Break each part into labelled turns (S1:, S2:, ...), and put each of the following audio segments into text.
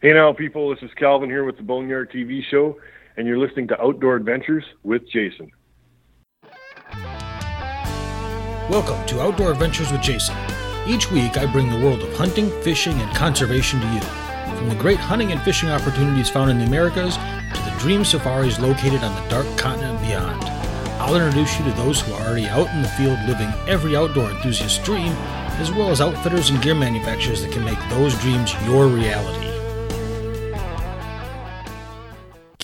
S1: Hey now, people, this is Calvin here with the Boneyard TV show, and you're listening to Outdoor Adventures with Jason.
S2: Welcome to Outdoor Adventures with Jason. Each week, I bring the world of hunting, fishing, and conservation to you. From the great hunting and fishing opportunities found in the Americas to the dream safaris located on the dark continent beyond. I'll introduce you to those who are already out in the field living every outdoor enthusiast's dream, as well as outfitters and gear manufacturers that can make those dreams your reality.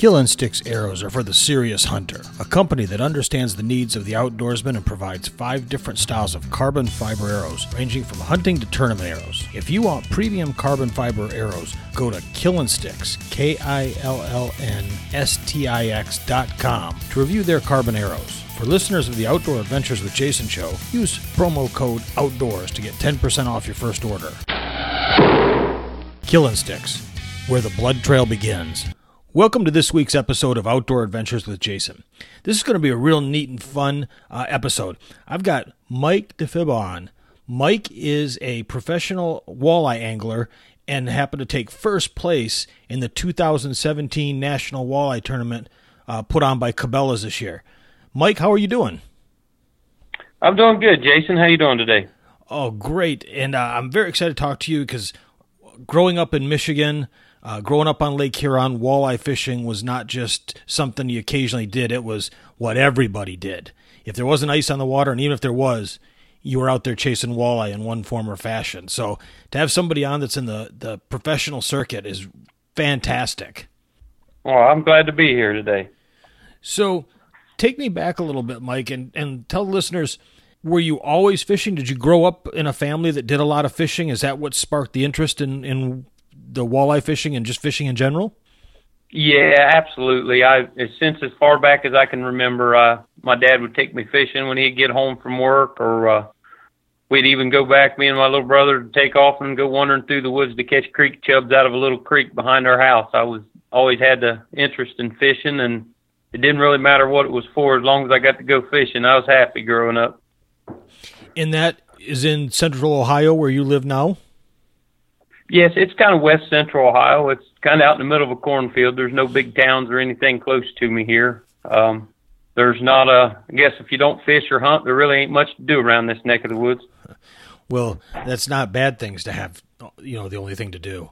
S2: Kill Instincts arrows are for the serious hunter, a company that understands the needs of the outdoorsman and provides five different styles of carbon fiber arrows, ranging from hunting to tournament arrows. If you want premium carbon fiber arrows, go to Killinstix, K I L L N S T I X dot com to review their carbon arrows. For listeners of the Outdoor Adventures with Jason show, use promo code OUTDOORS to get 10% off your first order. Killinstix, where the blood trail begins. Welcome to this week's episode of Outdoor Adventures with Jason. This is going to be a real neat and fun uh, episode. I've got Mike DeFiore on. Mike is a professional walleye angler and happened to take first place in the 2017 National Walleye Tournament uh, put on by Cabela's this year. Mike, how are you doing?
S3: I'm doing good, Jason. How are you doing today?
S2: Oh, great! And uh, I'm very excited to talk to you because growing up in Michigan, uh, growing up on Lake Huron, walleye fishing was not just something you occasionally did; it was what everybody did. If there wasn't ice on the water, and even if there was, you were out there chasing walleye in one form or fashion. So to have somebody on that's in the the professional circuit is fantastic.
S3: Well, I'm glad to be here today.
S2: So take me back a little bit, Mike, and, and tell the listeners were you always fishing? Did you grow up in a family that did a lot of fishing? Is that what sparked the interest in, in the walleye fishing and just fishing in general?
S3: Yeah, absolutely. I since as far back as I can remember, uh, my dad would take me fishing when he'd get home from work, or uh, we'd even go back, me and my little brother, to take off and go wandering through the woods to catch creek chubs out of a little creek behind our house. I was always had the interest in fishing, and it didn't really matter what it was for as long as I got to go fishing. I was happy growing up.
S2: And that is in central Ohio where you live now?
S3: Yes, it's kind of west central Ohio. It's kind of out in the middle of a cornfield. There's no big towns or anything close to me here. Um, there's not a, I guess if you don't fish or hunt, there really ain't much to do around this neck of the woods.
S2: Well, that's not bad things to have, you know, the only thing to do.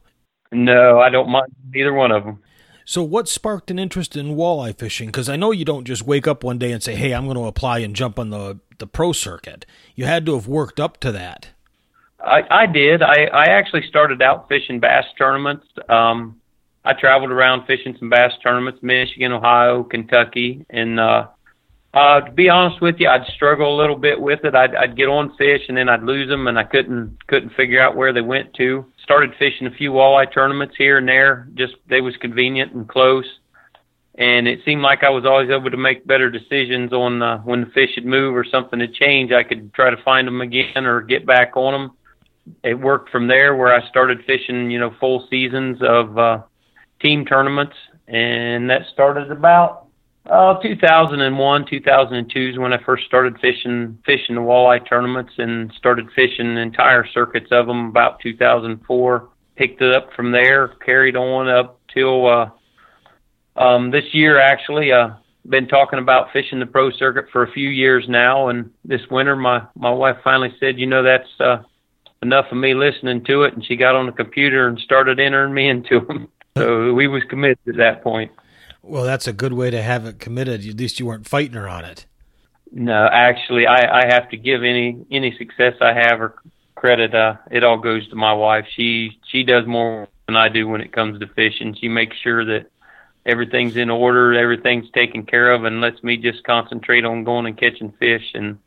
S3: No, I don't mind either one of them.
S2: So, what sparked an interest in walleye fishing? Because I know you don't just wake up one day and say, "Hey, I'm going to apply and jump on the the pro circuit." You had to have worked up to that.
S3: I, I did. I, I actually started out fishing bass tournaments. Um, I traveled around fishing some bass tournaments, Michigan, Ohio, Kentucky, and uh, uh, to be honest with you, I'd struggle a little bit with it. I'd, I'd get on fish and then I'd lose them, and I couldn't couldn't figure out where they went to. Started fishing a few walleye tournaments here and there. Just they was convenient and close, and it seemed like I was always able to make better decisions on uh, when the fish would move or something had changed. I could try to find them again or get back on them it worked from there where I started fishing, you know, full seasons of uh, team tournaments, and that started about uh, 2001, 2002 is when I first started fishing fishing the walleye tournaments and started fishing entire circuits of them about 2004. Picked it up from there, carried on up till uh, um, this year actually. Uh, been talking about fishing the pro circuit for a few years now, and this winter my my wife finally said, you know, that's uh, enough of me listening to it, and she got on the computer and started entering me into them. So we was committed at that point.
S2: Well, that's a good way to have it committed. At least you weren't fighting her on it.
S3: No, actually, I, I have to give any any success I have or credit. Uh, it all goes to my wife. She she does more than I do when it comes to fishing. She makes sure that everything's in order, everything's taken care of, and lets me just concentrate on going and catching fish. And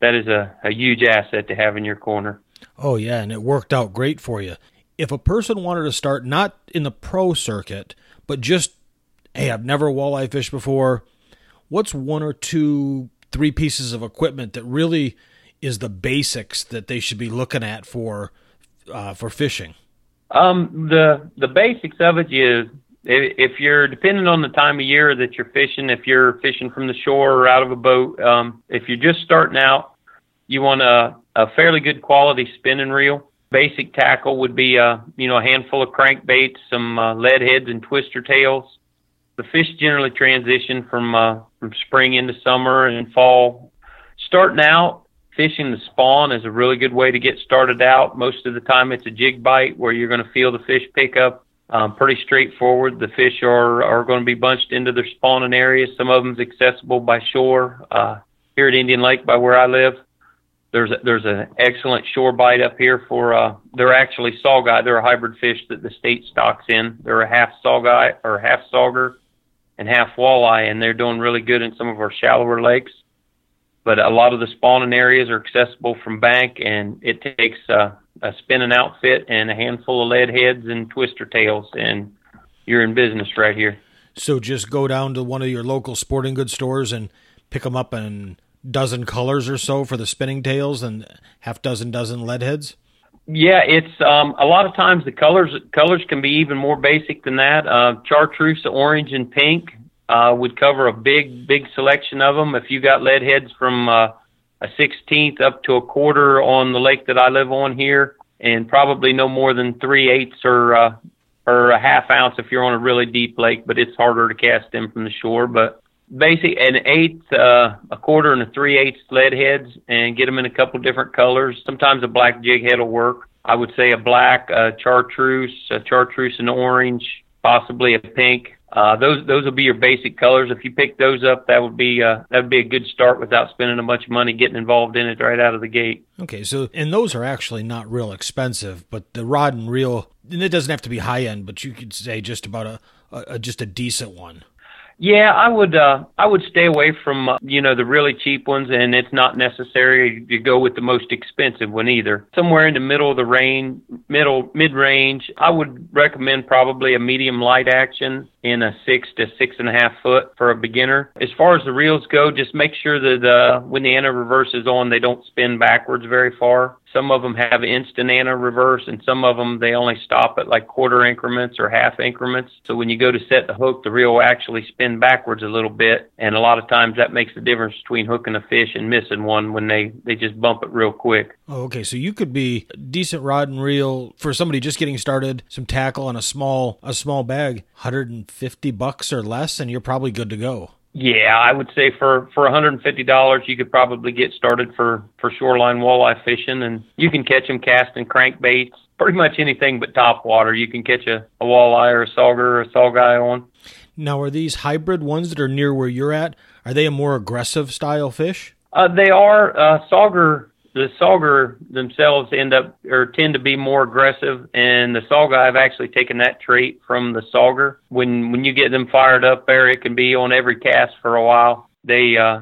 S3: that is a, a huge asset to have in your corner.
S2: Oh, yeah, and it worked out great for you. If a person wanted to start not in the pro circuit, but just, hey, I've never walleye fished before, what's one or two, three pieces of equipment that really is the basics that they should be looking at for uh, for fishing?
S3: Um, the the basics of it is if you're depending on the time of year that you're fishing, if you're fishing from the shore or out of a boat, um, if you're just starting out, you want a, a fairly good quality spinning reel. Basic tackle would be a uh, you know a handful of crankbaits, some uh, lead heads and twister tails. The fish generally transition from uh, from spring into summer and fall. Starting out, fishing the spawn is a really good way to get started out. Most of the time, it's a jig bite where you're going to feel the fish pick up. Um, pretty straightforward. The fish are are going to be bunched into their spawning areas. Some of them's accessible by shore. Uh, here at Indian Lake, by where I live, there's a, there's an excellent shore bite up here for uh they're actually saugeye. They're a hybrid fish that the state stocks in. They're a half saugeye or half sauger and half walleye, and they're doing really good in some of our shallower lakes. But a lot of the spawning areas are accessible from bank, and it takes uh, a spinning outfit and a handful of lead heads and twister tails, and you're in business right here.
S2: So just go down to one of your local sporting goods stores and pick them up and dozen colors or so for the spinning tails and half dozen dozen lead heads?
S3: Yeah, it's um, a lot of times the colors colors can be even more basic than that. Uh, chartreuse, orange, and pink uh, would cover a big big selection of them. If you got lead heads from uh, a sixteenth up to a quarter on the lake that I live on here, and probably no more than three eighths or uh, or a half ounce if you're on a really deep lake, but it's harder to cast them from the shore. But basic an eighth, uh, a quarter, and a three eighths lead heads, and get them in a couple different colors. Sometimes a black jig head will work. I would say a black, a chartreuse, a chartreuse and orange, possibly a pink. Uh, those those will be your basic colors. If you pick those up, that would be uh, that would be a good start without spending a bunch of money getting involved in it right out of the gate.
S2: Okay, so and those are actually not real expensive, but the rod and reel, and it doesn't have to be high end, but you could say just about a, a just a decent one.
S3: Yeah, I would uh I would stay away from uh, you know the really cheap ones and it's not necessary to go with the most expensive one either. Somewhere in the middle of the range, middle mid range, I would recommend probably a medium light action in a six to six and a half foot for a beginner. As far as the reels go, just make sure that uh, when the anti-reverse is on, they don't spin backwards very far. Some of them have instant anti-reverse, and some of them they only stop at like quarter increments or half increments. So when you go to set the hook, the reel will actually spin backwards a little bit, and a lot of times that makes the difference between hooking a fish and missing one when they they just bump it real quick.
S2: Oh, okay. So you could be decent rod and reel for somebody just getting started, some tackle on a small a small bag, 150 bucks or less, and you're probably good to go.
S3: Yeah, I would say for for $150 you could probably get started for for shoreline walleye fishing, and you can catch them casting crankbaits, pretty much anything but top water. You can catch a, a walleye or a sauger or a saugeye on.
S2: Now, are these hybrid ones that are near where you're at? Are they a more aggressive style fish?
S3: Uh, they are. Uh, sauger the sauger themselves end up or tend to be more aggressive and the sauger I've actually taken that trait from the sauger. When when you get them fired up there it can be on every cast for a while. They uh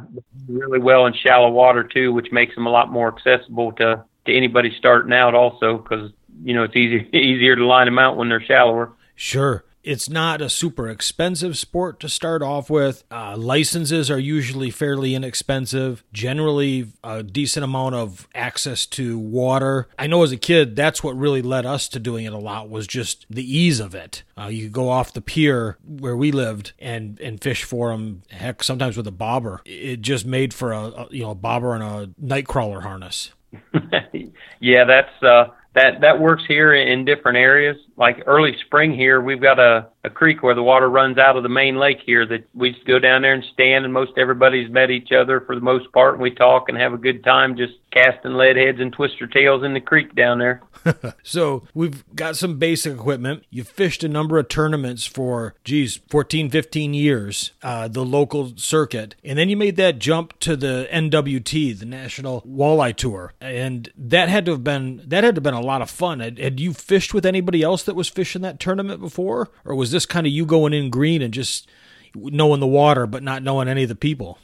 S3: really well in shallow water too which makes them a lot more accessible to to anybody starting out also because you know it's easier easier to line them out when they're shallower.
S2: Sure it's not a super expensive sport to start off with. Uh, licenses are usually fairly inexpensive, generally, a decent amount of access to water. I know as a kid, that's what really led us to doing it a lot, was just the ease of it. Uh, you could go off the pier where we lived and, and fish for them, heck, sometimes with a bobber. It just made for a, a you know a bobber and a nightcrawler harness.
S3: yeah, that's uh, that that works here in different areas. Like early spring here, we've got a, a creek where the water runs out of the main lake here that we just go down there and stand, and most everybody's met each other for the most part, and we talk and have a good time just casting lead heads and twister tails in the creek down there.
S2: so we've got some basic equipment. You fished a number of tournaments for, geez, 14, 15 years, uh, the local circuit. And then you made that jump to the NWT, the National Walleye Tour. And that had to have been, that had to have been a lot of fun. Had, had you fished with anybody else that was fishing that tournament before? Or was this kind of you going in green and just knowing the water, but not knowing any of the people?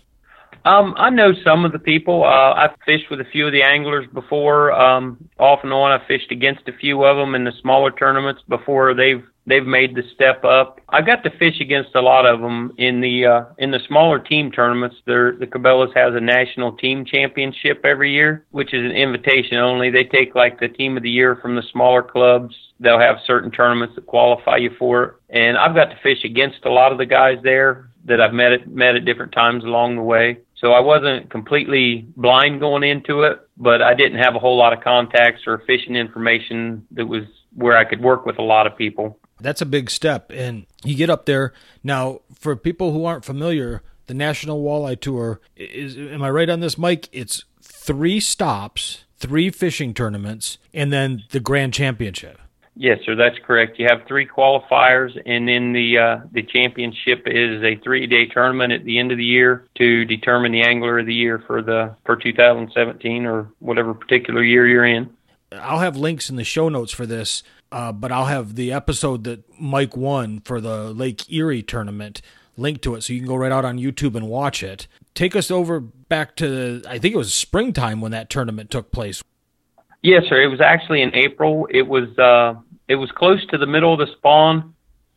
S3: Um, I know some of the people. Uh, I've fished with a few of the anglers before. Um, off and on, I've fished against a few of them in the smaller tournaments before they've they've made the step up. I got to fish against a lot of them in the uh, in the smaller team tournaments. There, the Cabela's has a national team championship every year, which is an invitation only. They take like the team of the year from the smaller clubs. They'll have certain tournaments that qualify you for it. And I've got to fish against a lot of the guys there that I've met at met at different times along the way. So I wasn't completely blind going into it, but I didn't have a whole lot of contacts or fishing information that was where I could work with a lot of people.
S2: That's a big step. And you get up there. Now, for people who aren't familiar, the National Walleye Tour is, am I right on this, Mike? It's three stops, three fishing tournaments, and then the Grand Championship.
S3: Yes, sir, that's correct. You have three qualifiers, and then the uh, the championship is a three day tournament at the end of the year to determine the angler of the year for the for 2017 or whatever particular year you're in.
S2: I'll have links in the show notes for this, uh, but I'll have the episode that Mike won for the Lake Erie tournament linked to it, so you can go right out on YouTube and watch it. Take us over back to I think it was springtime when that tournament took place.
S3: Yes, sir. It was actually in April. It was uh, it was close to the middle of the spawn.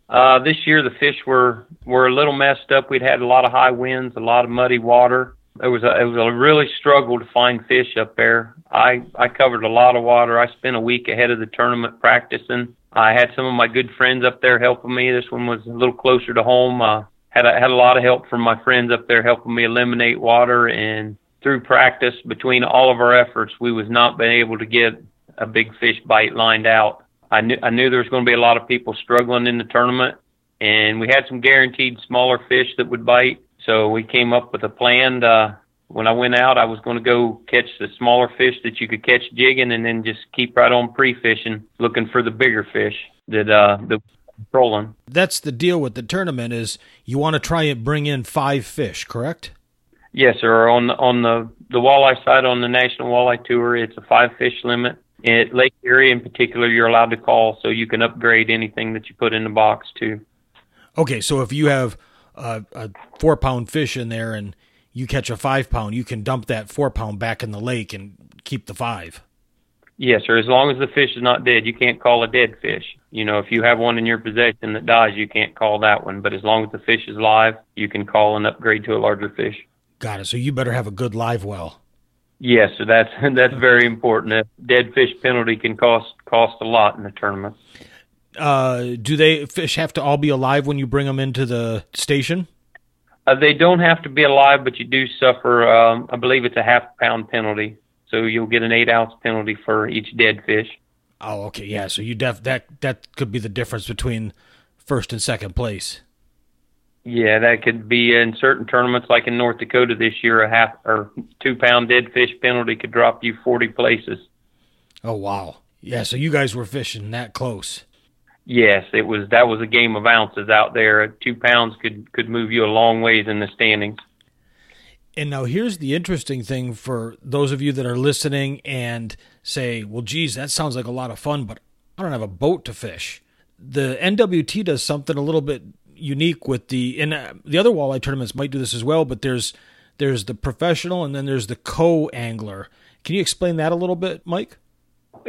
S3: Uh, this year the fish were were a little messed up. We'd had a lot of high winds, a lot of muddy water. It was a, it was a really struggle to find fish up there. I I covered a lot of water. I spent a week ahead of the tournament practicing. I had some of my good friends up there helping me. This one was a little closer to home. Uh, had a, had a lot of help from my friends up there helping me eliminate water and through practice between all of our efforts, we was not been able to get a big fish bite lined out. I knew I knew there was going to be a lot of people struggling in the tournament, and we had some guaranteed smaller fish that would bite. So we came up with a plan. Uh, when I went out, I was going to go catch the smaller fish that you could catch jigging, and then just keep right on pre-fishing, looking for the bigger fish that uh, the trolling.
S2: That's the deal with the tournament is you want to try and bring in five fish, correct?
S3: Yes, sir. On the on the the walleye side on the National Walleye Tour, it's a five fish limit. At Lake Erie, in particular, you're allowed to call, so you can upgrade anything that you put in the box too.
S2: Okay, so if you have a, a four pound fish in there and you catch a five pound, you can dump that four pound back in the lake and keep the five.
S3: Yes, sir. As long as the fish is not dead, you can't call a dead fish. You know, if you have one in your possession that dies, you can't call that one. But as long as the fish is live, you can call and upgrade to a larger fish.
S2: Got it. So you better have a good live well.
S3: Yes, so that's that's very important. A dead fish penalty can cost cost a lot in the tournament.
S2: Uh, do they fish have to all be alive when you bring them into the station?
S3: Uh, they don't have to be alive, but you do suffer. Um, I believe it's a half pound penalty, so you'll get an eight ounce penalty for each dead fish.
S2: Oh, okay, yeah. So you def that that could be the difference between first and second place.
S3: Yeah, that could be in certain tournaments, like in North Dakota this year. A half or two pound dead fish penalty could drop you forty places.
S2: Oh wow! Yeah, so you guys were fishing that close.
S3: Yes, it was. That was a game of ounces out there. Two pounds could could move you a long ways in the standings.
S2: And now here's the interesting thing for those of you that are listening and say, "Well, geez, that sounds like a lot of fun, but I don't have a boat to fish." The NWT does something a little bit unique with the and uh, the other walleye tournaments might do this as well, but there's there's the professional and then there's the co angler. Can you explain that a little bit, Mike?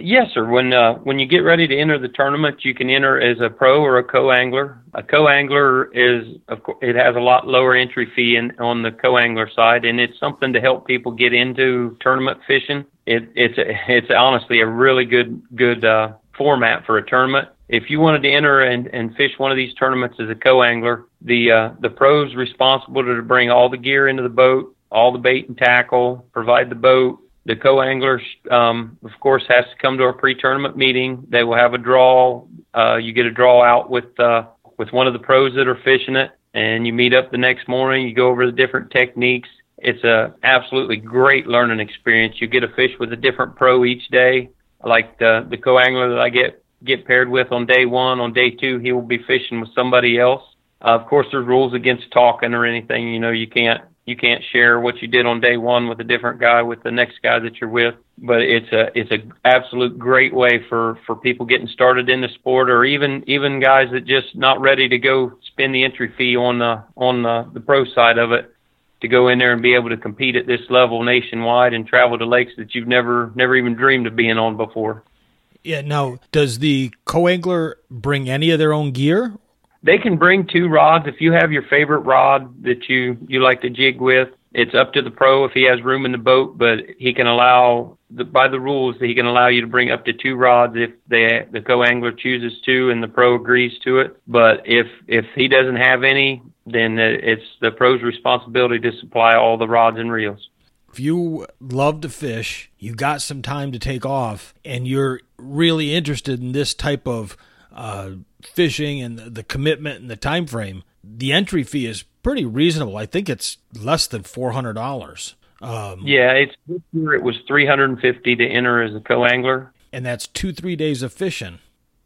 S3: Yes, sir. When uh, when you get ready to enter the tournament, you can enter as a pro or a co angler. A co angler is of course it has a lot lower entry fee in, on the co angler side, and it's something to help people get into tournament fishing. It, it's it's honestly a really good good uh, format for a tournament if you wanted to enter and, and fish one of these tournaments as a co-angler, the uh, the pro's responsible to bring all the gear into the boat, all the bait and tackle, provide the boat. The co-angler, um, of course, has to come to a pre-tournament meeting. They will have a draw. Uh, you get a draw out with uh, with one of the pros that are fishing it, and you meet up the next morning. You go over the different techniques. It's a absolutely great learning experience. You get a fish with a different pro each day. Like the the co-angler that I get get paired with on day one. On day two, he will be fishing with somebody else. Uh, of course, there's rules against talking or anything. You know, you can't you can't share what you did on day one with a different guy with the next guy that you're with. But it's a it's a absolute great way for for people getting started in the sport, or even even guys that just not ready to go spend the entry fee on the on the, the pro side of it to go in there and be able to compete at this level nationwide and travel to lakes that you've never never even dreamed of being on before.
S2: Yeah. Now, does the co-angler bring any of their own gear?
S3: They can bring two rods if you have your favorite rod that you you like to jig with. It's up to the pro if he has room in the boat, but he can allow the, by the rules he can allow you to bring up to two rods if the the co angler chooses to and the pro agrees to it. But if if he doesn't have any, then it's the pro's responsibility to supply all the rods and reels.
S2: If you love to fish, you got some time to take off, and you're really interested in this type of uh, fishing and the commitment and the time frame, the entry fee is pretty reasonable. I think it's less than four hundred dollars.
S3: Um, yeah, it's this year it was three hundred and fifty to enter as a co-angler,
S2: and that's two three days of fishing.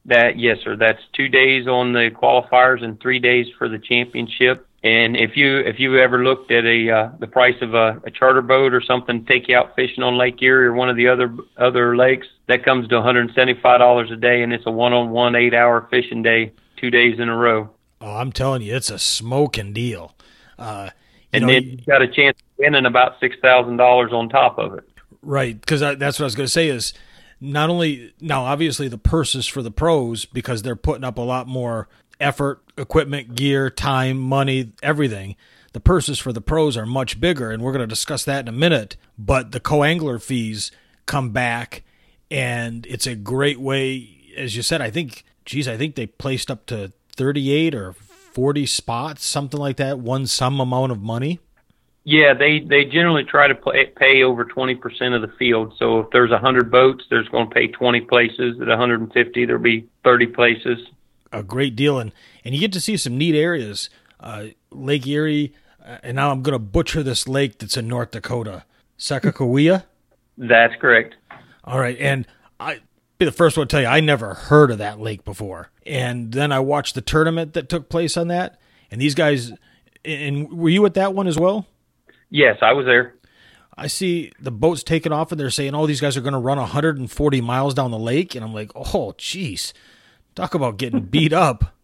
S3: That yes, sir. That's two days on the qualifiers and three days for the championship. And if you if you ever looked at a uh, the price of a, a charter boat or something, take you out fishing on Lake Erie or one of the other other lakes, that comes to one hundred and seventy five dollars a day, and it's a one on one eight hour fishing day, two days in a row.
S2: Oh, I'm telling you, it's a smoking deal. Uh,
S3: and know, then you got a chance of winning about six thousand dollars on top of it.
S2: Right, because that's what I was going to say is not only now obviously the purses for the pros because they're putting up a lot more effort, equipment, gear, time, money, everything. The purses for the pros are much bigger, and we're going to discuss that in a minute. But the co angler fees come back, and it's a great way, as you said. I think, geez, I think they placed up to 38 or 40 spots, something like that, won some amount of money?
S3: Yeah, they they generally try to pay, pay over 20% of the field. So if there's 100 boats, there's going to pay 20 places. At 150, there'll be 30 places.
S2: A great deal, and and you get to see some neat areas. Uh, lake Erie, uh, and now I'm going to butcher this lake that's in North Dakota, Sakakawea.
S3: That's correct.
S2: All right, and I be the first one to tell you I never heard of that lake before. And then I watched the tournament that took place on that, and these guys. And were you at that one as well?
S3: Yes, I was there.
S2: I see the boats taking off, and they're saying, "Oh, these guys are going to run 140 miles down the lake," and I'm like, "Oh, jeez, talk about getting beat up."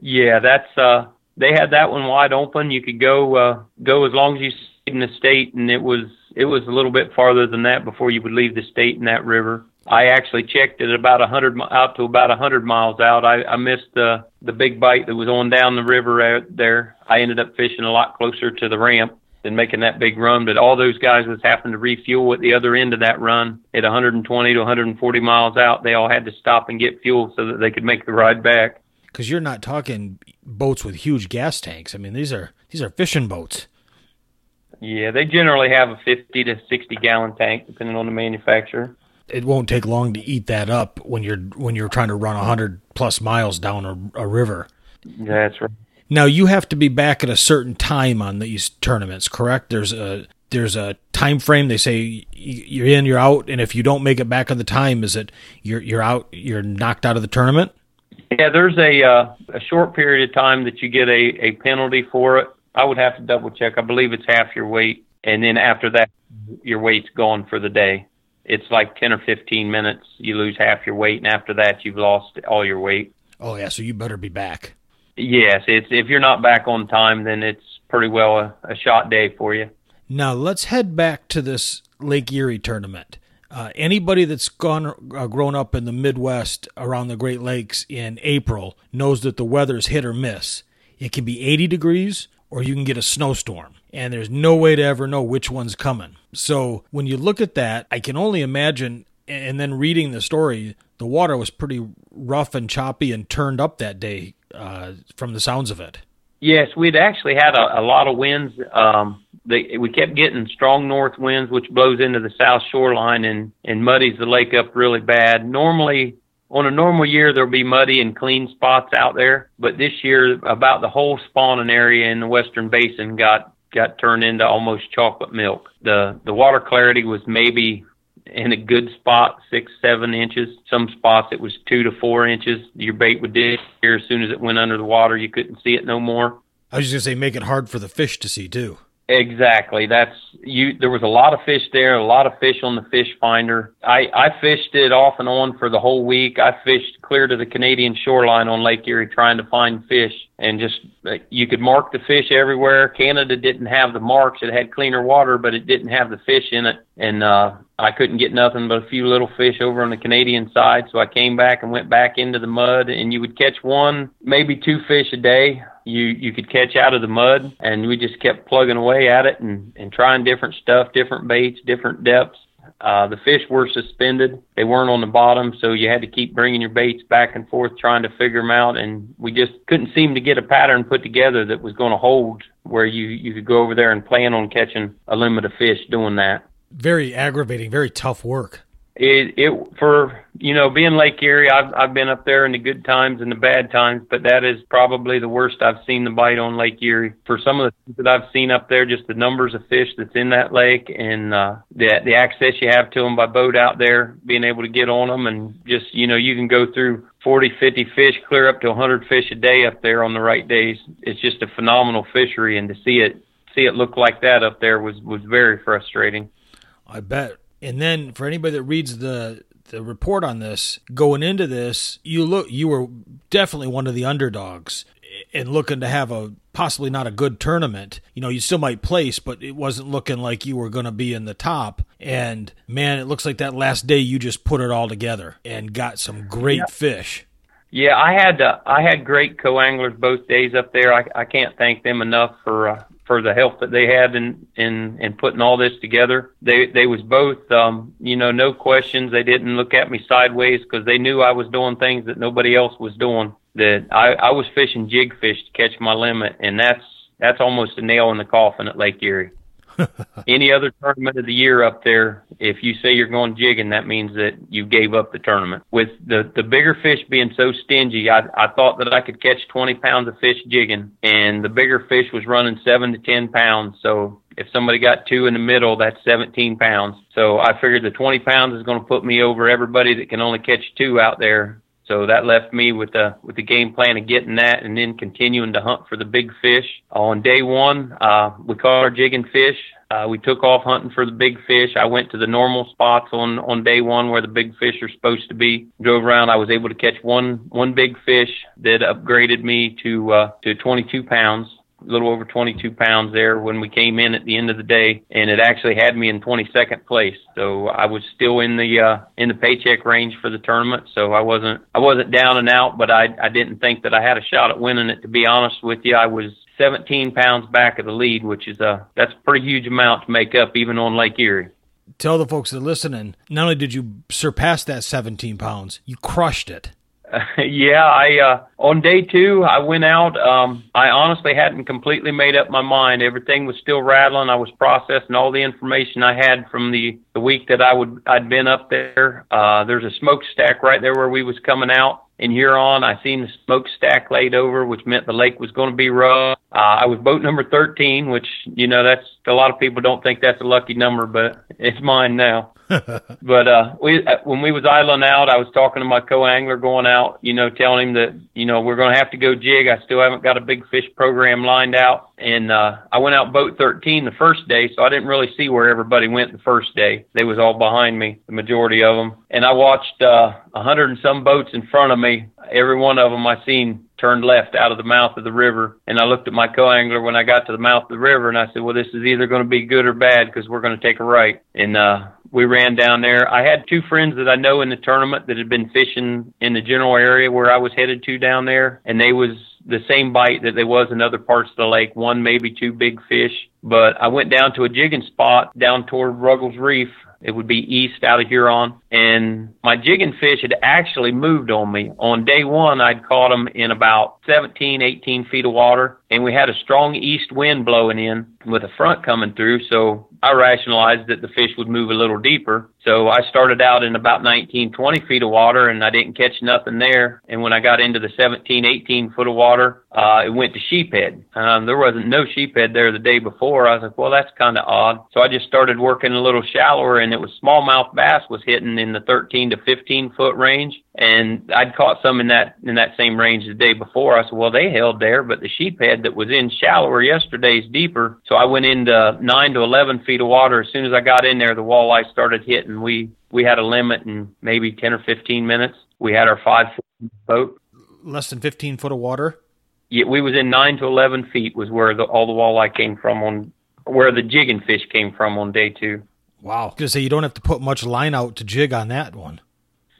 S3: Yeah, that's uh, they had that one wide open. You could go uh, go as long as you stayed in the state, and it was it was a little bit farther than that before you would leave the state in that river. I actually checked it about a hundred out to about a hundred miles out. I, I missed the the big bite that was on down the river out there. I ended up fishing a lot closer to the ramp than making that big run. But all those guys was having to refuel at the other end of that run at 120 to 140 miles out. They all had to stop and get fuel so that they could make the ride back.
S2: Because you're not talking boats with huge gas tanks. I mean, these are these are fishing boats.
S3: Yeah, they generally have a 50 to 60 gallon tank, depending on the manufacturer
S2: it won't take long to eat that up when you're when you're trying to run a hundred plus miles down a, a river.
S3: That's right.
S2: Now you have to be back at a certain time on these tournaments, correct? There's a there's a time frame. They say you're in, you're out, and if you don't make it back on the time, is it you're you're out, you're knocked out of the tournament?
S3: Yeah, there's a uh, a short period of time that you get a a penalty for it. I would have to double check. I believe it's half your weight, and then after that, your weight's gone for the day it's like 10 or 15 minutes. You lose half your weight, and after that, you've lost all your weight.
S2: Oh, yeah, so you better be back.
S3: Yes, it's if you're not back on time, then it's pretty well a, a shot day for you.
S2: Now, let's head back to this Lake Erie tournament. Uh, anybody that's gone uh, grown up in the Midwest around the Great Lakes in April knows that the weather's hit or miss. It can be 80 degrees or you can get a snowstorm and there's no way to ever know which one's coming. So when you look at that, I can only imagine, and then reading the story, the water was pretty rough and choppy and turned up that day uh, from the sounds of it.
S3: Yes, we'd actually had a, a lot of winds. Um, we kept getting strong north winds, which blows into the south shoreline and, and muddies the lake up really bad. Normally, on a normal year there'll be muddy and clean spots out there, but this year about the whole spawning area in the western basin got got turned into almost chocolate milk. The the water clarity was maybe in a good spot, six, seven inches. Some spots it was two to four inches. Your bait would disappear as soon as it went under the water. You couldn't see it no more.
S2: I was just gonna say make it hard for the fish to see too.
S3: Exactly. That's you. There was a lot of fish there, a lot of fish on the fish finder. I I fished it off and on for the whole week. I fished clear to the Canadian shoreline on Lake Erie trying to find fish, and just you could mark the fish everywhere. Canada didn't have the marks; it had cleaner water, but it didn't have the fish in it. And uh, I couldn't get nothing but a few little fish over on the Canadian side, so I came back and went back into the mud. And you would catch one, maybe two fish a day. You you could catch out of the mud, and we just kept plugging away at it and and trying different stuff, different baits, different depths. Uh, the fish were suspended; they weren't on the bottom, so you had to keep bringing your baits back and forth, trying to figure them out. And we just couldn't seem to get a pattern put together that was going to hold, where you you could go over there and plan on catching a limit of fish doing that
S2: very aggravating, very tough work.
S3: It it for you know being Lake Erie, I've I've been up there in the good times and the bad times, but that is probably the worst I've seen the bite on Lake Erie. For some of the things that I've seen up there, just the numbers of fish that's in that lake and uh, the the access you have to them by boat out there, being able to get on them, and just you know you can go through 40, 50 fish, clear up to 100 fish a day up there on the right days. It's just a phenomenal fishery, and to see it see it look like that up there was was very frustrating.
S2: I bet. And then for anybody that reads the the report on this, going into this, you look you were definitely one of the underdogs and looking to have a possibly not a good tournament. You know, you still might place, but it wasn't looking like you were going to be in the top. And man, it looks like that last day you just put it all together and got some great fish.
S3: Yeah, I had uh, I had great co-anglers both days up there. I, I can't thank them enough for uh, for the help that they had in in in putting all this together. They they was both um, you know no questions. They didn't look at me sideways because they knew I was doing things that nobody else was doing. That I I was fishing jig fish to catch my limit, and that's that's almost a nail in the coffin at Lake Erie. Any other tournament of the year up there, if you say you're going jigging, that means that you gave up the tournament. With the the bigger fish being so stingy, I I thought that I could catch 20 pounds of fish jigging, and the bigger fish was running seven to 10 pounds. So if somebody got two in the middle, that's 17 pounds. So I figured the 20 pounds is going to put me over everybody that can only catch two out there. So that left me with the with the game plan of getting that, and then continuing to hunt for the big fish. On day one, uh, we caught our jigging fish. Uh, we took off hunting for the big fish. I went to the normal spots on on day one where the big fish are supposed to be. Drove around. I was able to catch one one big fish that upgraded me to uh, to 22 pounds a little over 22 pounds there when we came in at the end of the day, and it actually had me in 22nd place. So I was still in the uh, in the paycheck range for the tournament. So I wasn't I wasn't down and out, but I I didn't think that I had a shot at winning it. To be honest with you, I was 17 pounds back of the lead, which is a that's a pretty huge amount to make up even on Lake Erie
S2: tell the folks that are listening, not only did you surpass that 17 pounds, you crushed it.
S3: yeah, I uh on day 2 I went out um I honestly hadn't completely made up my mind. Everything was still rattling. I was processing all the information I had from the the week that I would I'd been up there. Uh there's a smokestack right there where we was coming out in Huron. I seen the smokestack laid over, which meant the lake was going to be rough. Uh, I was boat number 13, which, you know, that's a lot of people don't think that's a lucky number, but it's mine now. but uh, we uh, when we was idling out, I was talking to my co-angler going out, you know, telling him that you know we're going to have to go jig. I still haven't got a big fish program lined out, and uh, I went out boat 13 the first day, so I didn't really see where everybody went the first day. They was all behind me, the majority of them, and I watched uh, a hundred and some boats in front of me. Every one of them I seen turned left out of the mouth of the river. And I looked at my co-angler when I got to the mouth of the river, and I said, "Well, this is either going to be good or bad because we're going to take a right." And uh, we ran down there. I had two friends that I know in the tournament that had been fishing in the general area where I was headed to down there, and they was the same bite that there was in other parts of the lake, one maybe two big fish. But I went down to a jigging spot down toward Ruggles Reef. It would be east out of Huron. And my jigging fish had actually moved on me. On day one, I'd caught them in about 17, 18 feet of water. And we had a strong east wind blowing in with a front coming through. So I rationalized that the fish would move a little deeper. So I started out in about 19, 20 feet of water and I didn't catch nothing there. And when I got into the 17, 18 foot of water, uh, it went to sheephead. Um, there wasn't no sheephead there the day before. I was like, well, that's kind of odd. So I just started working a little shallower and it was smallmouth bass was hitting in the 13 to 15 foot range. And I'd caught some in that, in that same range the day before. I said, well, they held there, but the sheephead that was in shallower yesterday's deeper. So I went into nine to 11 feet of water. As soon as I got in there, the walleye started hitting. We, we had a limit in maybe 10 or 15 minutes. We had our five foot boat.
S2: Less than 15 foot of water?
S3: Yeah, we was in nine to 11 feet was where the, all the walleye came from on, where the jigging fish came from on day two.
S2: Wow. I was gonna say you don't have to put much line out to jig on that one.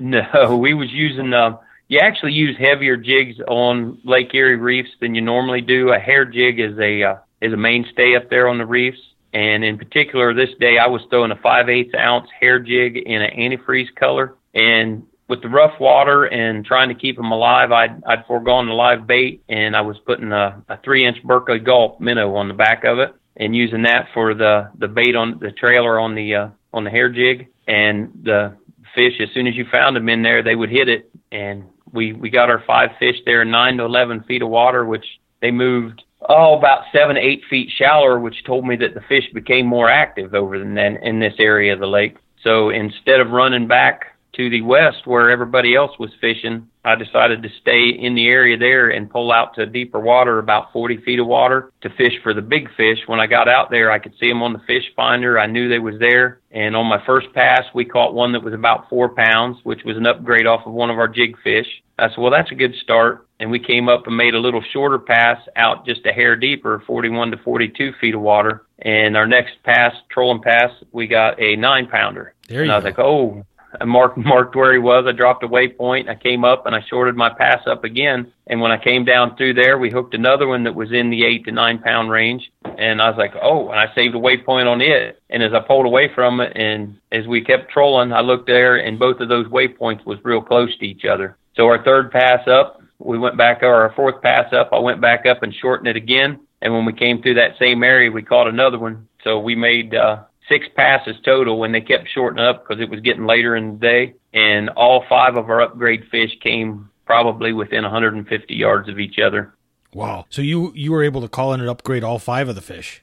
S3: No, we was using. Uh, you actually use heavier jigs on Lake Erie reefs than you normally do. A hair jig is a uh, is a mainstay up there on the reefs, and in particular, this day I was throwing a 5 8 ounce hair jig in an antifreeze color, and with the rough water and trying to keep them alive, I'd I'd foregone the live bait, and I was putting a, a three inch Berkley Gulp minnow on the back of it, and using that for the the bait on the trailer on the uh, on the hair jig, and the fish as soon as you found them in there, they would hit it, and we we got our five fish there, nine to eleven feet of water, which they moved oh about seven eight feet shallower, which told me that the fish became more active over than in this area of the lake. So instead of running back to the west where everybody else was fishing, I decided to stay in the area there and pull out to deeper water, about 40 feet of water, to fish for the big fish. When I got out there, I could see them on the fish finder. I knew they was there. And on my first pass, we caught one that was about four pounds, which was an upgrade off of one of our jig fish. I said, well, that's a good start. And we came up and made a little shorter pass out just a hair deeper, 41 to 42 feet of water. And our next pass, trolling pass, we got a nine pounder.
S2: There
S3: and
S2: you
S3: I was
S2: go.
S3: like, oh, I marked marked where he was. I dropped a waypoint. I came up and I shorted my pass up again. And when I came down through there, we hooked another one that was in the eight to nine pound range. And I was like, oh, and I saved a waypoint on it. And as I pulled away from it, and as we kept trolling, I looked there, and both of those waypoints was real close to each other. So our third pass up, we went back, or our fourth pass up, I went back up and shortened it again. And when we came through that same area, we caught another one. So we made uh, six passes total when they kept shortening up because it was getting later in the day. And all five of our upgrade fish came probably within 150 yards of each other.
S2: Wow. So you you were able to call in and upgrade all five of the fish.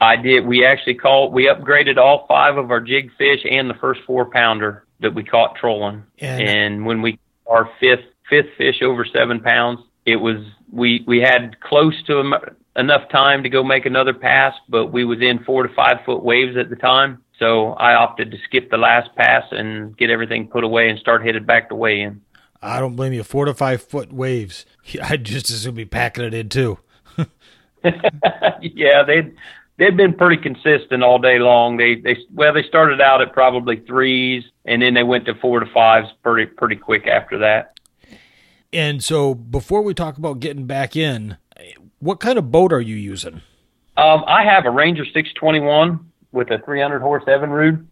S3: I did. We actually called. We upgraded all five of our jig fish and the first four pounder that we caught trolling.
S2: And-
S3: And, when we our fifth fifth fish over seven pounds, it was we we had close to enough time to go make another pass, but we was in four to five foot waves at the time. So I opted to skip the last pass and get everything put away and start headed back to weigh in.
S2: I don't blame you. Four to five foot waves. I'd just as soon be packing it in too.
S3: yeah, they'd they'd been pretty consistent all day long. They they well they started out at probably threes and then they went to four to fives pretty pretty quick after that.
S2: And so before we talk about getting back in, what kind of boat are you using?
S3: Um, I have a Ranger 621 with a 300 horse Evinrude.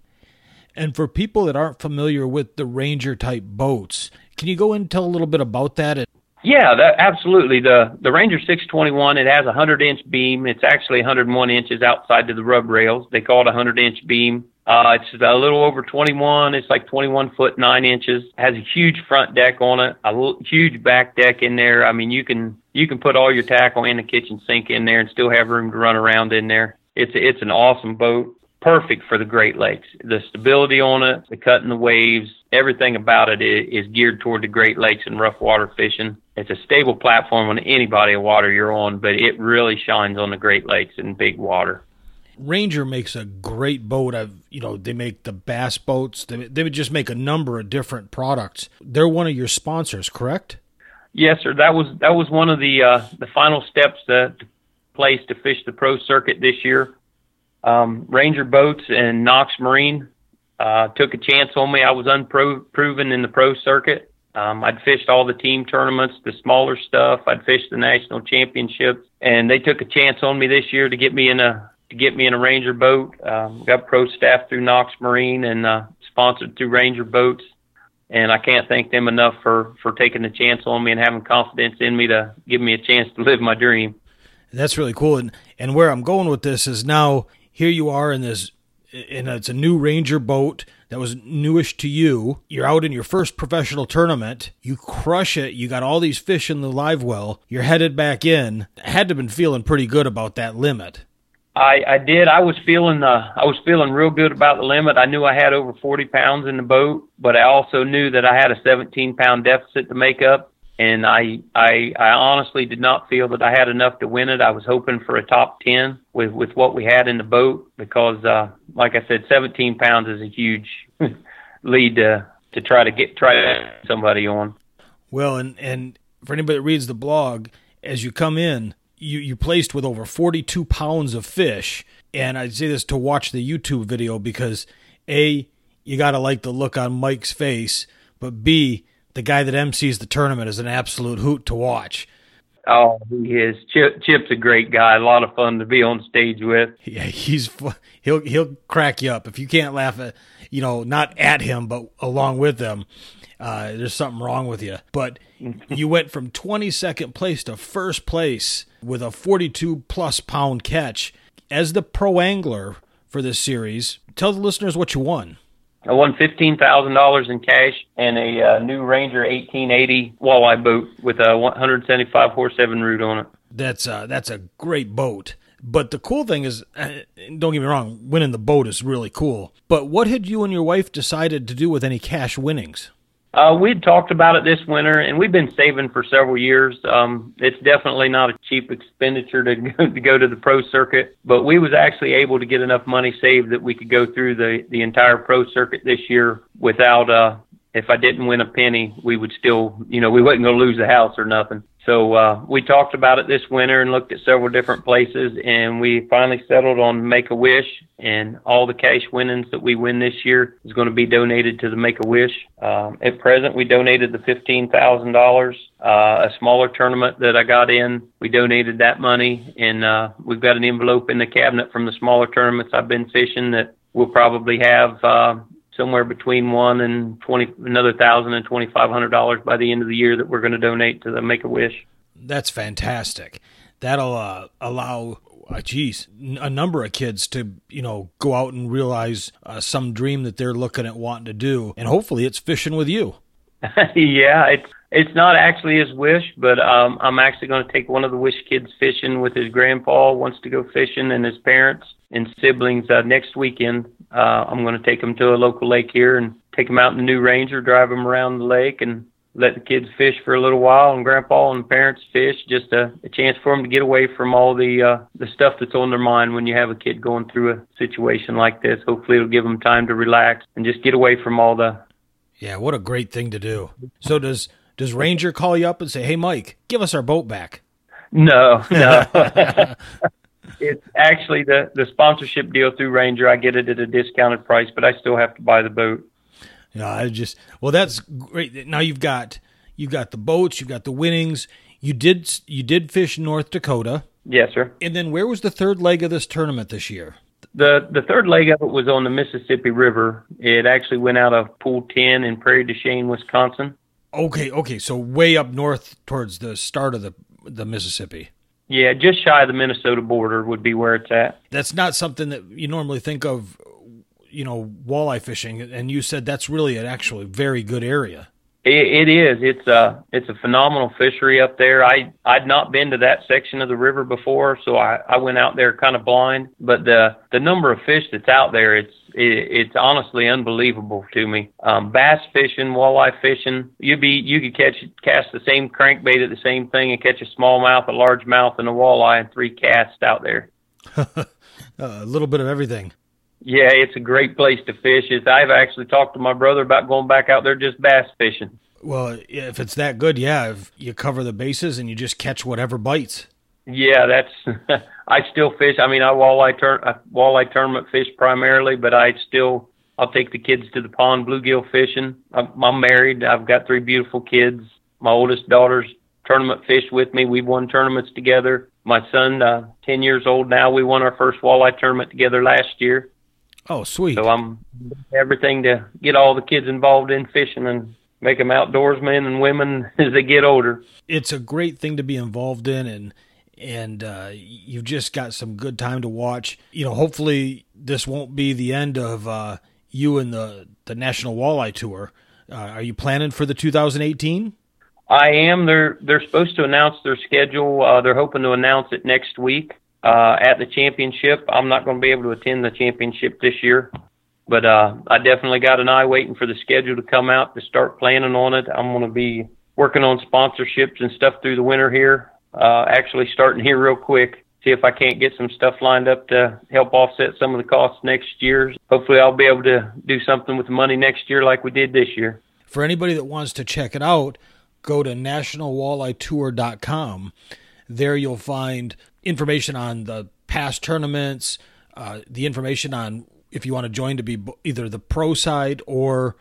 S2: And for people that aren't familiar with the Ranger type boats, can you go in and tell a little bit about that?
S3: Yeah, that absolutely. The the Ranger 621 it has a 100 inch beam. It's actually 101 inches outside to the rub rails. They call it a 100 inch beam. Uh, it's a little over 21. It's like 21 foot 9 inches. Has a huge front deck on it, a l- huge back deck in there. I mean, you can you can put all your tackle in the kitchen sink in there and still have room to run around in there. It's a, it's an awesome boat, perfect for the Great Lakes. The stability on it, the cutting the waves, everything about it is, is geared toward the Great Lakes and rough water fishing. It's a stable platform on any body of water you're on, but it really shines on the Great Lakes and big water.
S2: Ranger makes a great boat. I've, you know, they make the bass boats. They, they would just make a number of different products. They're one of your sponsors, correct?
S3: Yes, sir. That was that was one of the uh, the final steps to place to fish the pro circuit this year. Um, Ranger Boats and Knox Marine uh, took a chance on me. I was unproven in the pro circuit. Um, I'd fished all the team tournaments, the smaller stuff. I'd fished the national championships, and they took a chance on me this year to get me in a to get me in a Ranger boat. Um, got pro staff through Knox Marine and uh, sponsored through Ranger Boats and I can't thank them enough for for taking the chance on me and having confidence in me to give me a chance to live my dream.
S2: That's really cool. And and where I'm going with this is now here you are in this and it's a new Ranger boat that was newish to you. You're out in your first professional tournament. You crush it. You got all these fish in the live well. You're headed back in. Had to have been feeling pretty good about that limit.
S3: I, I did. I was feeling uh, I was feeling real good about the limit. I knew I had over 40 pounds in the boat, but I also knew that I had a 17 pound deficit to make up, and I I I honestly did not feel that I had enough to win it. I was hoping for a top 10 with with what we had in the boat because, uh, like I said, 17 pounds is a huge lead to to try to get try to somebody on.
S2: Well, and and for anybody that reads the blog, as you come in, you you placed with over 42 pounds of fish, and I'd say this to watch the YouTube video because A, you got to like the look on Mike's face, but B, the guy that MCs the tournament is an absolute hoot to watch.
S3: Oh, he is. Chip, Chip's a great guy. A lot of fun to be on stage with.
S2: Yeah, he's he'll he'll crack you up if you can't laugh at you know not at him but along with him. Uh, there's something wrong with you. But you went from 22nd place to first place with a 42 plus pound catch as the pro angler for this series. Tell the listeners what you won.
S3: I won fifteen thousand dollars in cash and a uh, new Ranger eighteen eighty walleye boat with a one hundred seventy five horse Evinrude on it.
S2: That's uh, that's a great boat. But the cool thing is, uh, don't get me wrong, winning the boat is really cool. But what had you and your wife decided to do with any cash winnings?
S3: Uh, we'd talked about it this winter, and we've been saving for several years. Um, it's definitely not a cheap expenditure to go, to go to the pro circuit, but we was actually able to get enough money saved that we could go through the the entire pro circuit this year without. Uh, if I didn't win a penny, we would still, you know, we wasn't going to lose the house or nothing. So uh, we talked about it this winter and looked at several different places, and we finally settled on Make a Wish. And all the cash winnings that we win this year is going to be donated to the Make a Wish. Um, at present, we donated the fifteen thousand uh, dollars. A smaller tournament that I got in, we donated that money, and uh, we've got an envelope in the cabinet from the smaller tournaments I've been fishing that we'll probably have. Uh, somewhere between one and twenty another thousand and twenty five hundred dollars by the end of the year that we're going to donate to the Make a Wish.
S2: That's fantastic. That'll uh, allow, uh, geez, a number of kids to you know go out and realize uh, some dream that they're looking at wanting to do, and hopefully it's fishing with you.
S3: yeah, it's it's not actually his wish, but um, I'm actually going to take one of the wish kids fishing with his grandpa. Wants to go fishing, and his parents and siblings uh, next weekend. Uh, I'm going to take them to a local lake here and take them out in the new Ranger, drive them around the lake, and let the kids fish for a little while, and Grandpa and parents fish. Just a, a chance for them to get away from all the uh, the stuff that's on their mind when you have a kid going through a situation like this. Hopefully, it'll give them time to relax and just get away from all the.
S2: Yeah, what a great thing to do. So does does Ranger call you up and say, "Hey, Mike, give us our boat back"?
S3: No, no. it's actually the the sponsorship deal through Ranger. I get it at a discounted price, but I still have to buy the boat.
S2: Yeah, I just well, that's great. Now you've got you've got the boats, you've got the winnings. You did you did fish North Dakota.
S3: Yes, sir.
S2: And then where was the third leg of this tournament this year?
S3: The the third leg of it was on the Mississippi River. It actually went out of Pool Ten in Prairie du Chien, Wisconsin.
S2: Okay, okay, so way up north towards the start of the the Mississippi.
S3: Yeah, just shy of the Minnesota border would be where it's at.
S2: That's not something that you normally think of, you know, walleye fishing. And you said that's really an actually very good area.
S3: It, it is. It's a it's a phenomenal fishery up there. I I'd not been to that section of the river before, so I I went out there kind of blind. But the the number of fish that's out there, it's it, it's honestly unbelievable to me. Um, bass fishing, walleye fishing, you be you could catch cast the same crankbait at the same thing and catch a smallmouth, a largemouth, and a walleye and three casts out there.
S2: a little bit of everything.
S3: Yeah, it's a great place to fish. It's, I've actually talked to my brother about going back out there just bass fishing.
S2: Well, if it's that good, yeah, if you cover the bases and you just catch whatever bites.
S3: Yeah, that's. I still fish. I mean, I walleye tur- I walleye tournament fish primarily, but I still I'll take the kids to the pond bluegill fishing. I'm, I'm married. I've got three beautiful kids. My oldest daughter's tournament fished with me. We've won tournaments together. My son, uh, ten years old now, we won our first walleye tournament together last year.
S2: Oh, sweet.
S3: So I'm everything to get all the kids involved in fishing and make them outdoorsmen and women as they get older.
S2: It's a great thing to be involved in, and and uh, you've just got some good time to watch. You know, hopefully this won't be the end of uh, you and the the National Walleye Tour. Uh, are you planning for the 2018?
S3: I am. They're they're supposed to announce their schedule. Uh, they're hoping to announce it next week uh, at the championship. I'm not going to be able to attend the championship this year, but uh, I definitely got an eye waiting for the schedule to come out to start planning on it. I'm going to be working on sponsorships and stuff through the winter here. Uh, actually, starting here real quick. See if I can't get some stuff lined up to help offset some of the costs next year. Hopefully, I'll be able to do something with the money next year like we did this year.
S2: For anybody that wants to check it out, go to nationalwalleyetour.com. There you'll find information on the past tournaments, uh, the information on if you want to join to be either the pro side or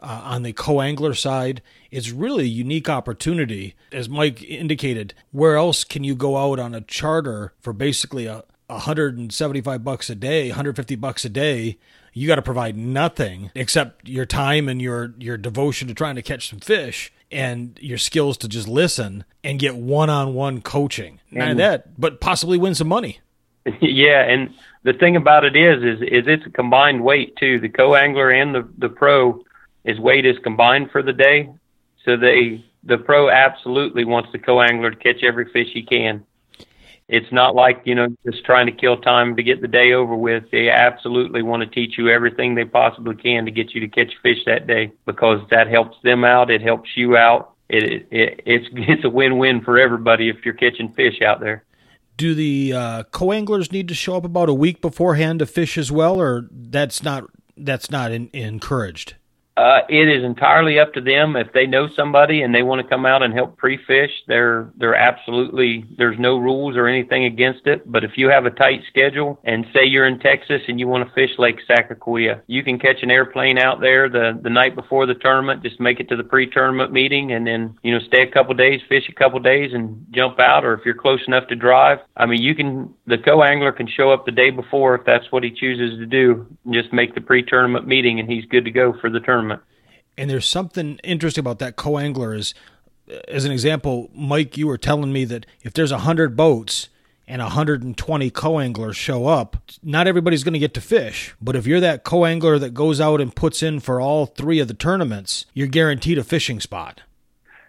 S2: uh, on the co-angler side, it's really a unique opportunity. As Mike indicated, where else can you go out on a charter for basically a 175 bucks a day, 150 bucks a day? You got to provide nothing except your time and your your devotion to trying to catch some fish and your skills to just listen and get one-on-one coaching. Not mm. that, but possibly win some money.
S3: Yeah, and the thing about it is, is is it's a combined weight too. The co-angler and the the pro, his weight is combined for the day, so they the pro absolutely wants the co-angler to catch every fish he can. It's not like you know just trying to kill time to get the day over with. They absolutely want to teach you everything they possibly can to get you to catch fish that day because that helps them out. It helps you out. It, it it's it's a win-win for everybody if you're catching fish out there
S2: do the uh, co-anglers need to show up about a week beforehand to fish as well, or that's not that's not in, encouraged?
S3: Uh, it is entirely up to them. If they know somebody and they want to come out and help pre-fish, they're they're absolutely there's no rules or anything against it. But if you have a tight schedule and say you're in Texas and you want to fish Lake Sakakawea, you can catch an airplane out there the the night before the tournament. Just make it to the pre-tournament meeting and then you know stay a couple days, fish a couple days, and jump out. Or if you're close enough to drive, I mean you can the co-angler can show up the day before if that's what he chooses to do. Just make the pre-tournament meeting and he's good to go for the tournament tournament.
S2: And there's something interesting about that co-angler is, as an example, Mike, you were telling me that if there's a hundred boats and 120 co-anglers show up, not everybody's going to get to fish. But if you're that co-angler that goes out and puts in for all three of the tournaments, you're guaranteed a fishing spot.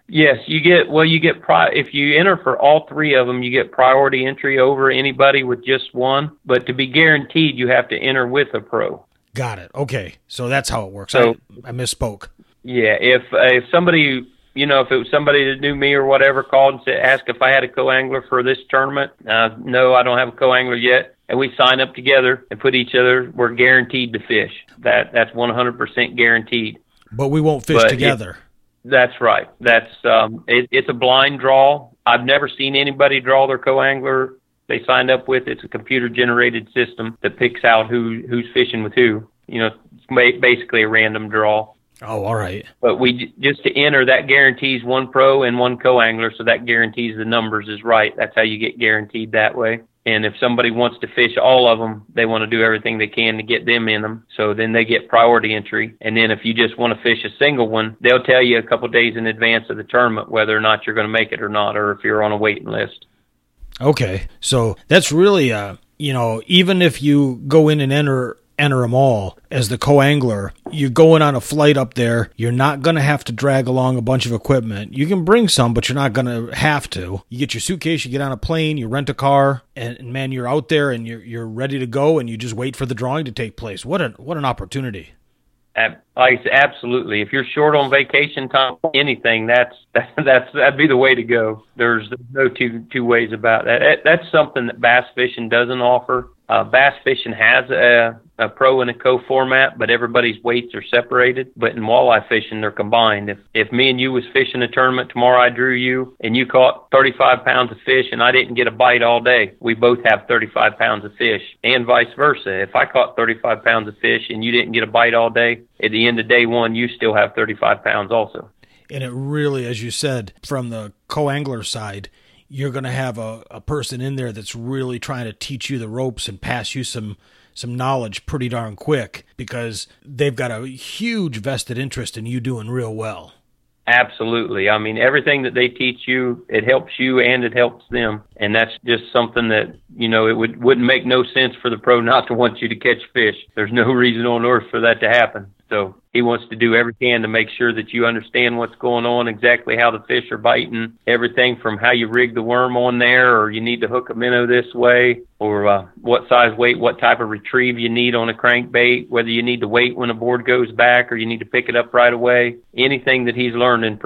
S3: Yes, you get well. You get pri- if you enter for all three of them, you get priority entry over anybody with just one. But to be guaranteed, you have to enter with a pro.
S2: Got it. Okay, so that's how it works. So I, I misspoke.
S3: Yeah, if if somebody you know, if it was somebody that knew me or whatever called and said, asked if I had a co-angler for this tournament, uh, no, I don't have a co-angler yet. And we sign up together and put each other, we're guaranteed to fish. That That's 100% guaranteed.
S2: But we won't fish but together.
S3: It, that's right. That's um, it, It's a blind draw. I've never seen anybody draw their co-angler they signed up with. It's a computer generated system that picks out who who's fishing with who. You know, it's basically a random draw.
S2: Oh, all right.
S3: But we just to enter that guarantees one pro and one co-angler, so that guarantees the numbers is right. That's how you get guaranteed that way. And if somebody wants to fish all of them, they want to do everything they can to get them in them. So then they get priority entry. And then if you just want to fish a single one, they'll tell you a couple days in advance of the tournament whether or not you're going to make it or not, or if you're on a waiting list.
S2: Okay, so that's really uh, you know, even if you go in and enter enter them all as the co-angler you're going on a flight up there you're not going to have to drag along a bunch of equipment. You can bring some but you're not going to have to. You get your suitcase you get on a plane you rent a car and, and man you're out there and you're you're ready to go and you just wait for the drawing to take place. What an what an opportunity
S3: like absolutely. If you're short on vacation time, anything that's that, that's that'd be the way to go. There's no two two ways about that. That's something that bass fishing doesn't offer. Uh, bass fishing has a, a pro and a co format, but everybody's weights are separated. But in walleye fishing, they're combined. If if me and you was fishing a tournament tomorrow, I drew you and you caught 35 pounds of fish and I didn't get a bite all day, we both have 35 pounds of fish, and vice versa. If I caught 35 pounds of fish and you didn't get a bite all day, at the end of day one, you still have 35 pounds also.
S2: And it really, as you said, from the co angler side, you're going to have a, a person in there that's really trying to teach you the ropes and pass you some some knowledge pretty darn quick because they've got a huge vested interest in you doing real well.
S3: Absolutely. I mean, everything that they teach you, it helps you and it helps them. And that's just something that, you know, it would, wouldn't make no sense for the pro not to want you to catch fish. There's no reason on earth for that to happen. So he wants to do everything to make sure that you understand what's going on, exactly how the fish are biting, everything from how you rig the worm on there, or you need to hook a minnow this way, or uh, what size weight, what type of retrieve you need on a crankbait, whether you need to wait when a board goes back or you need to pick it up right away. Anything that he's learning,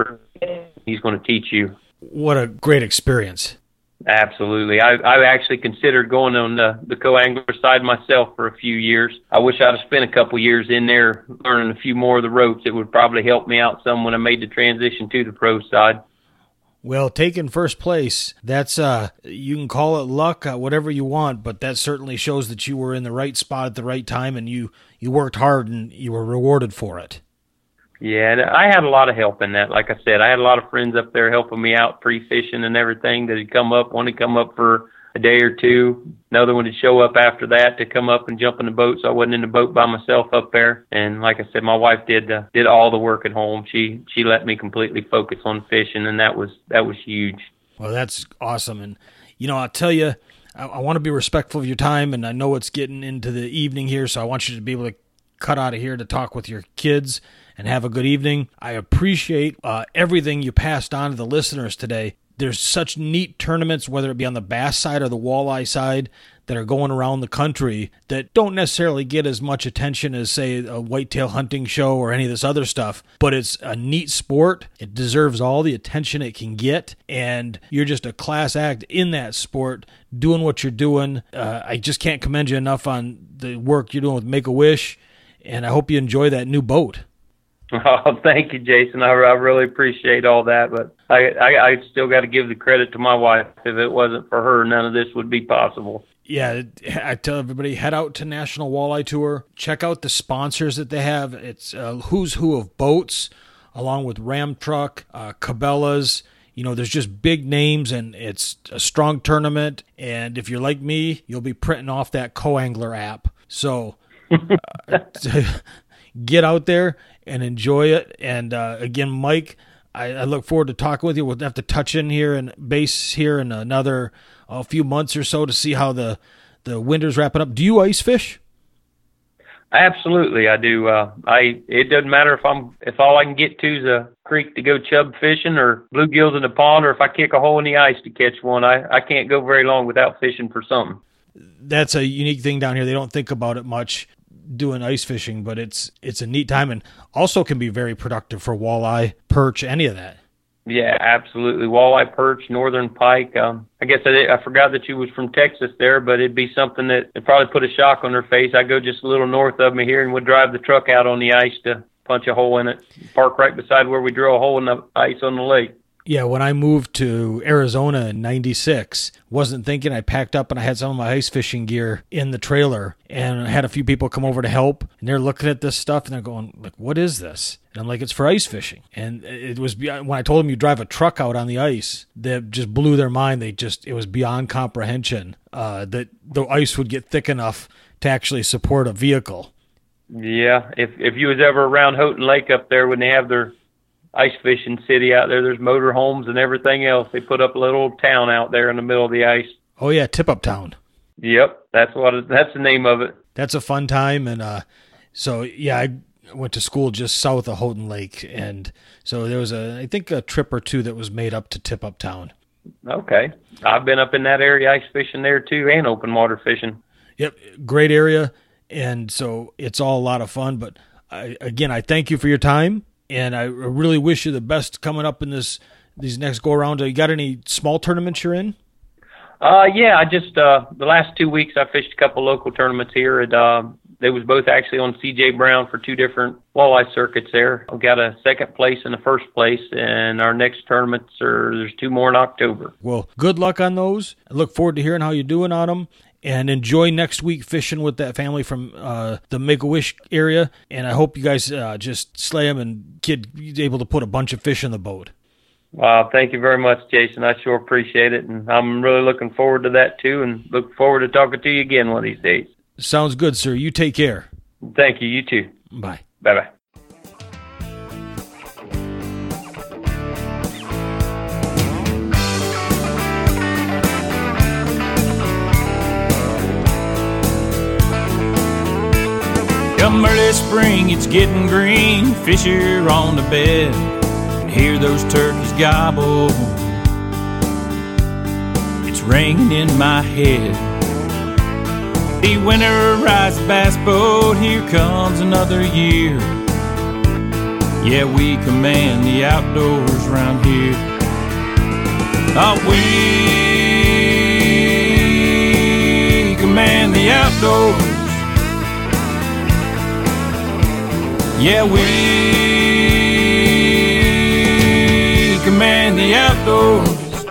S3: he's going to teach you.
S2: What a great experience.
S3: Absolutely. I, I actually considered going on the, the co-angler side myself for a few years. I wish I'd have spent a couple years in there learning a few more of the ropes. It would probably help me out some when I made the transition to the pro side.
S2: Well, taking first place, that's uh you can call it luck, uh, whatever you want, but that certainly shows that you were in the right spot at the right time and you you worked hard and you were rewarded for it.
S3: Yeah, I had a lot of help in that. Like I said, I had a lot of friends up there helping me out pre-fishing and everything that had come up. One had come up for a day or two. Another one would show up after that to come up and jump in the boat, so I wasn't in the boat by myself up there. And like I said, my wife did did all the work at home. She she let me completely focus on fishing, and that was that was huge.
S2: Well, that's awesome, and you know I'll tell you, I, I want to be respectful of your time, and I know it's getting into the evening here, so I want you to be able to cut out of here to talk with your kids and have a good evening. I appreciate uh, everything you passed on to the listeners today there's such neat tournaments, whether it be on the bass side or the walleye side, that are going around the country that don't necessarily get as much attention as, say, a whitetail hunting show or any of this other stuff. But it's a neat sport. It deserves all the attention it can get. And you're just a class act in that sport, doing what you're doing. Uh, I just can't commend you enough on the work you're doing with Make a Wish. And I hope you enjoy that new boat.
S3: Oh, thank you, Jason. I, I really appreciate all that, but I, I, I still got to give the credit to my wife. If it wasn't for her, none of this would be possible.
S2: Yeah, I tell everybody head out to National Walleye Tour. Check out the sponsors that they have. It's a who's who of boats, along with Ram Truck, uh, Cabela's. You know, there's just big names, and it's a strong tournament. And if you're like me, you'll be printing off that Co-Angler app. So uh, get out there and enjoy it. And uh, again, Mike, I, I, look forward to talking with you. We'll have to touch in here and base here in another a few months or so to see how the the winter's wrapping up. Do you ice fish?
S3: Absolutely, I do. Uh, I it doesn't matter if I'm if all I can get to is a creek to go chub fishing or bluegills in the pond, or if I kick a hole in the ice to catch one. I I can't go very long without fishing for something.
S2: That's a unique thing down here. They don't think about it much doing ice fishing, but it's it's a neat time and also can be very productive for walleye, perch, any of that.
S3: Yeah, absolutely. Walleye, perch, northern pike. Um, I guess I, I forgot that you was from Texas there, but it'd be something that would probably put a shock on their face. I go just a little north of me here and would drive the truck out on the ice to punch a hole in it, park right beside where we drill a hole in the ice on the lake.
S2: Yeah, when I moved to Arizona in 96, wasn't thinking I packed up and I had some of my ice fishing gear in the trailer and I had a few people come over to help and they're looking at this stuff and they're going like what is this? And I'm like it's for ice fishing. And it was when I told them you drive a truck out on the ice, that just blew their mind. They just it was beyond comprehension uh, that the ice would get thick enough to actually support a vehicle.
S3: Yeah, if if you was ever around Houghton Lake up there when they have their ice fishing city out there. There's motor homes and everything else. They put up a little town out there in the middle of the ice.
S2: Oh yeah, Tip Up Town.
S3: Yep, that's what it, that's the name of it.
S2: That's a fun time, and uh, so yeah, I went to school just south of Houghton Lake, and so there was a I think a trip or two that was made up to Tip Up Town.
S3: Okay, I've been up in that area ice fishing there too, and open water fishing.
S2: Yep, great area, and so it's all a lot of fun. But I, again, I thank you for your time and I really wish you the best coming up in this these next go around. You got any small tournaments you're in?
S3: Uh, yeah, I just uh, the last two weeks I fished a couple local tournaments here at. Uh, they was both actually on CJ Brown for two different walleye circuits there. I got a second place and a first place, and our next tournaments are there's two more in October.
S2: Well, good luck on those. I look forward to hearing how you're doing on them and enjoy next week fishing with that family from uh, the Make a Wish area. And I hope you guys uh, just slay them and kid able to put a bunch of fish in the boat.
S3: Wow, thank you very much, Jason. I sure appreciate it, and I'm really looking forward to that too, and look forward to talking to you again one of these days.
S2: Sounds good, sir. You take care.
S3: Thank you. You too.
S2: Bye.
S3: Bye bye.
S4: Early spring, it's getting green. Fish are on the bed, and hear those turkeys gobble. It's ringing in my head. The winterized bass boat, here comes another year. Yeah, we command the outdoors round here. Oh, we command the outdoors. Yeah, we command the outdoors.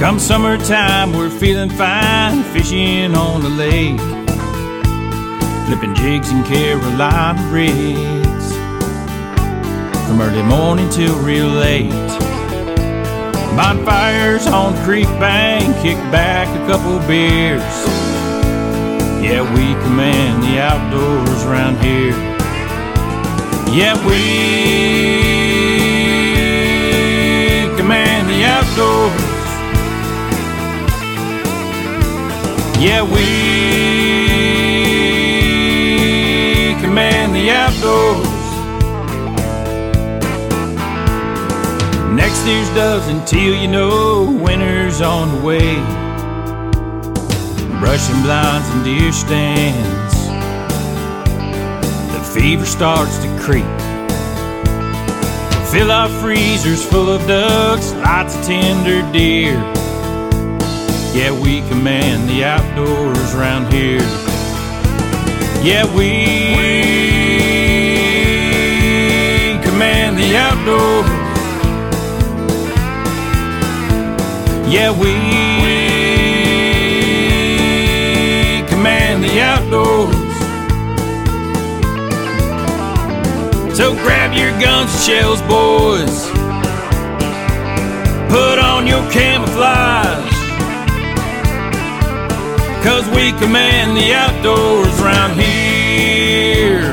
S4: Come summertime, we're feeling fine, fishing on the lake, flipping jigs in Carolina rigs, from early morning till real late. Bonfires on the creek bank, kick back a couple beers. Yeah, we command the outdoors around here. Yeah, we command the outdoors. Yeah, we command the outdoors. Next year's doesn't till you know winter's on the way. Brushing blinds and deer stands. The fever starts to creep. Fill our freezers full of ducks, lots of tender deer. Yeah, we command the outdoors around here. Yeah, we command the outdoors. Yeah, we So grab your guns and shells, boys. Put on your camouflage. Cause we command the outdoors around here.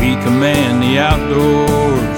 S4: We command the outdoors.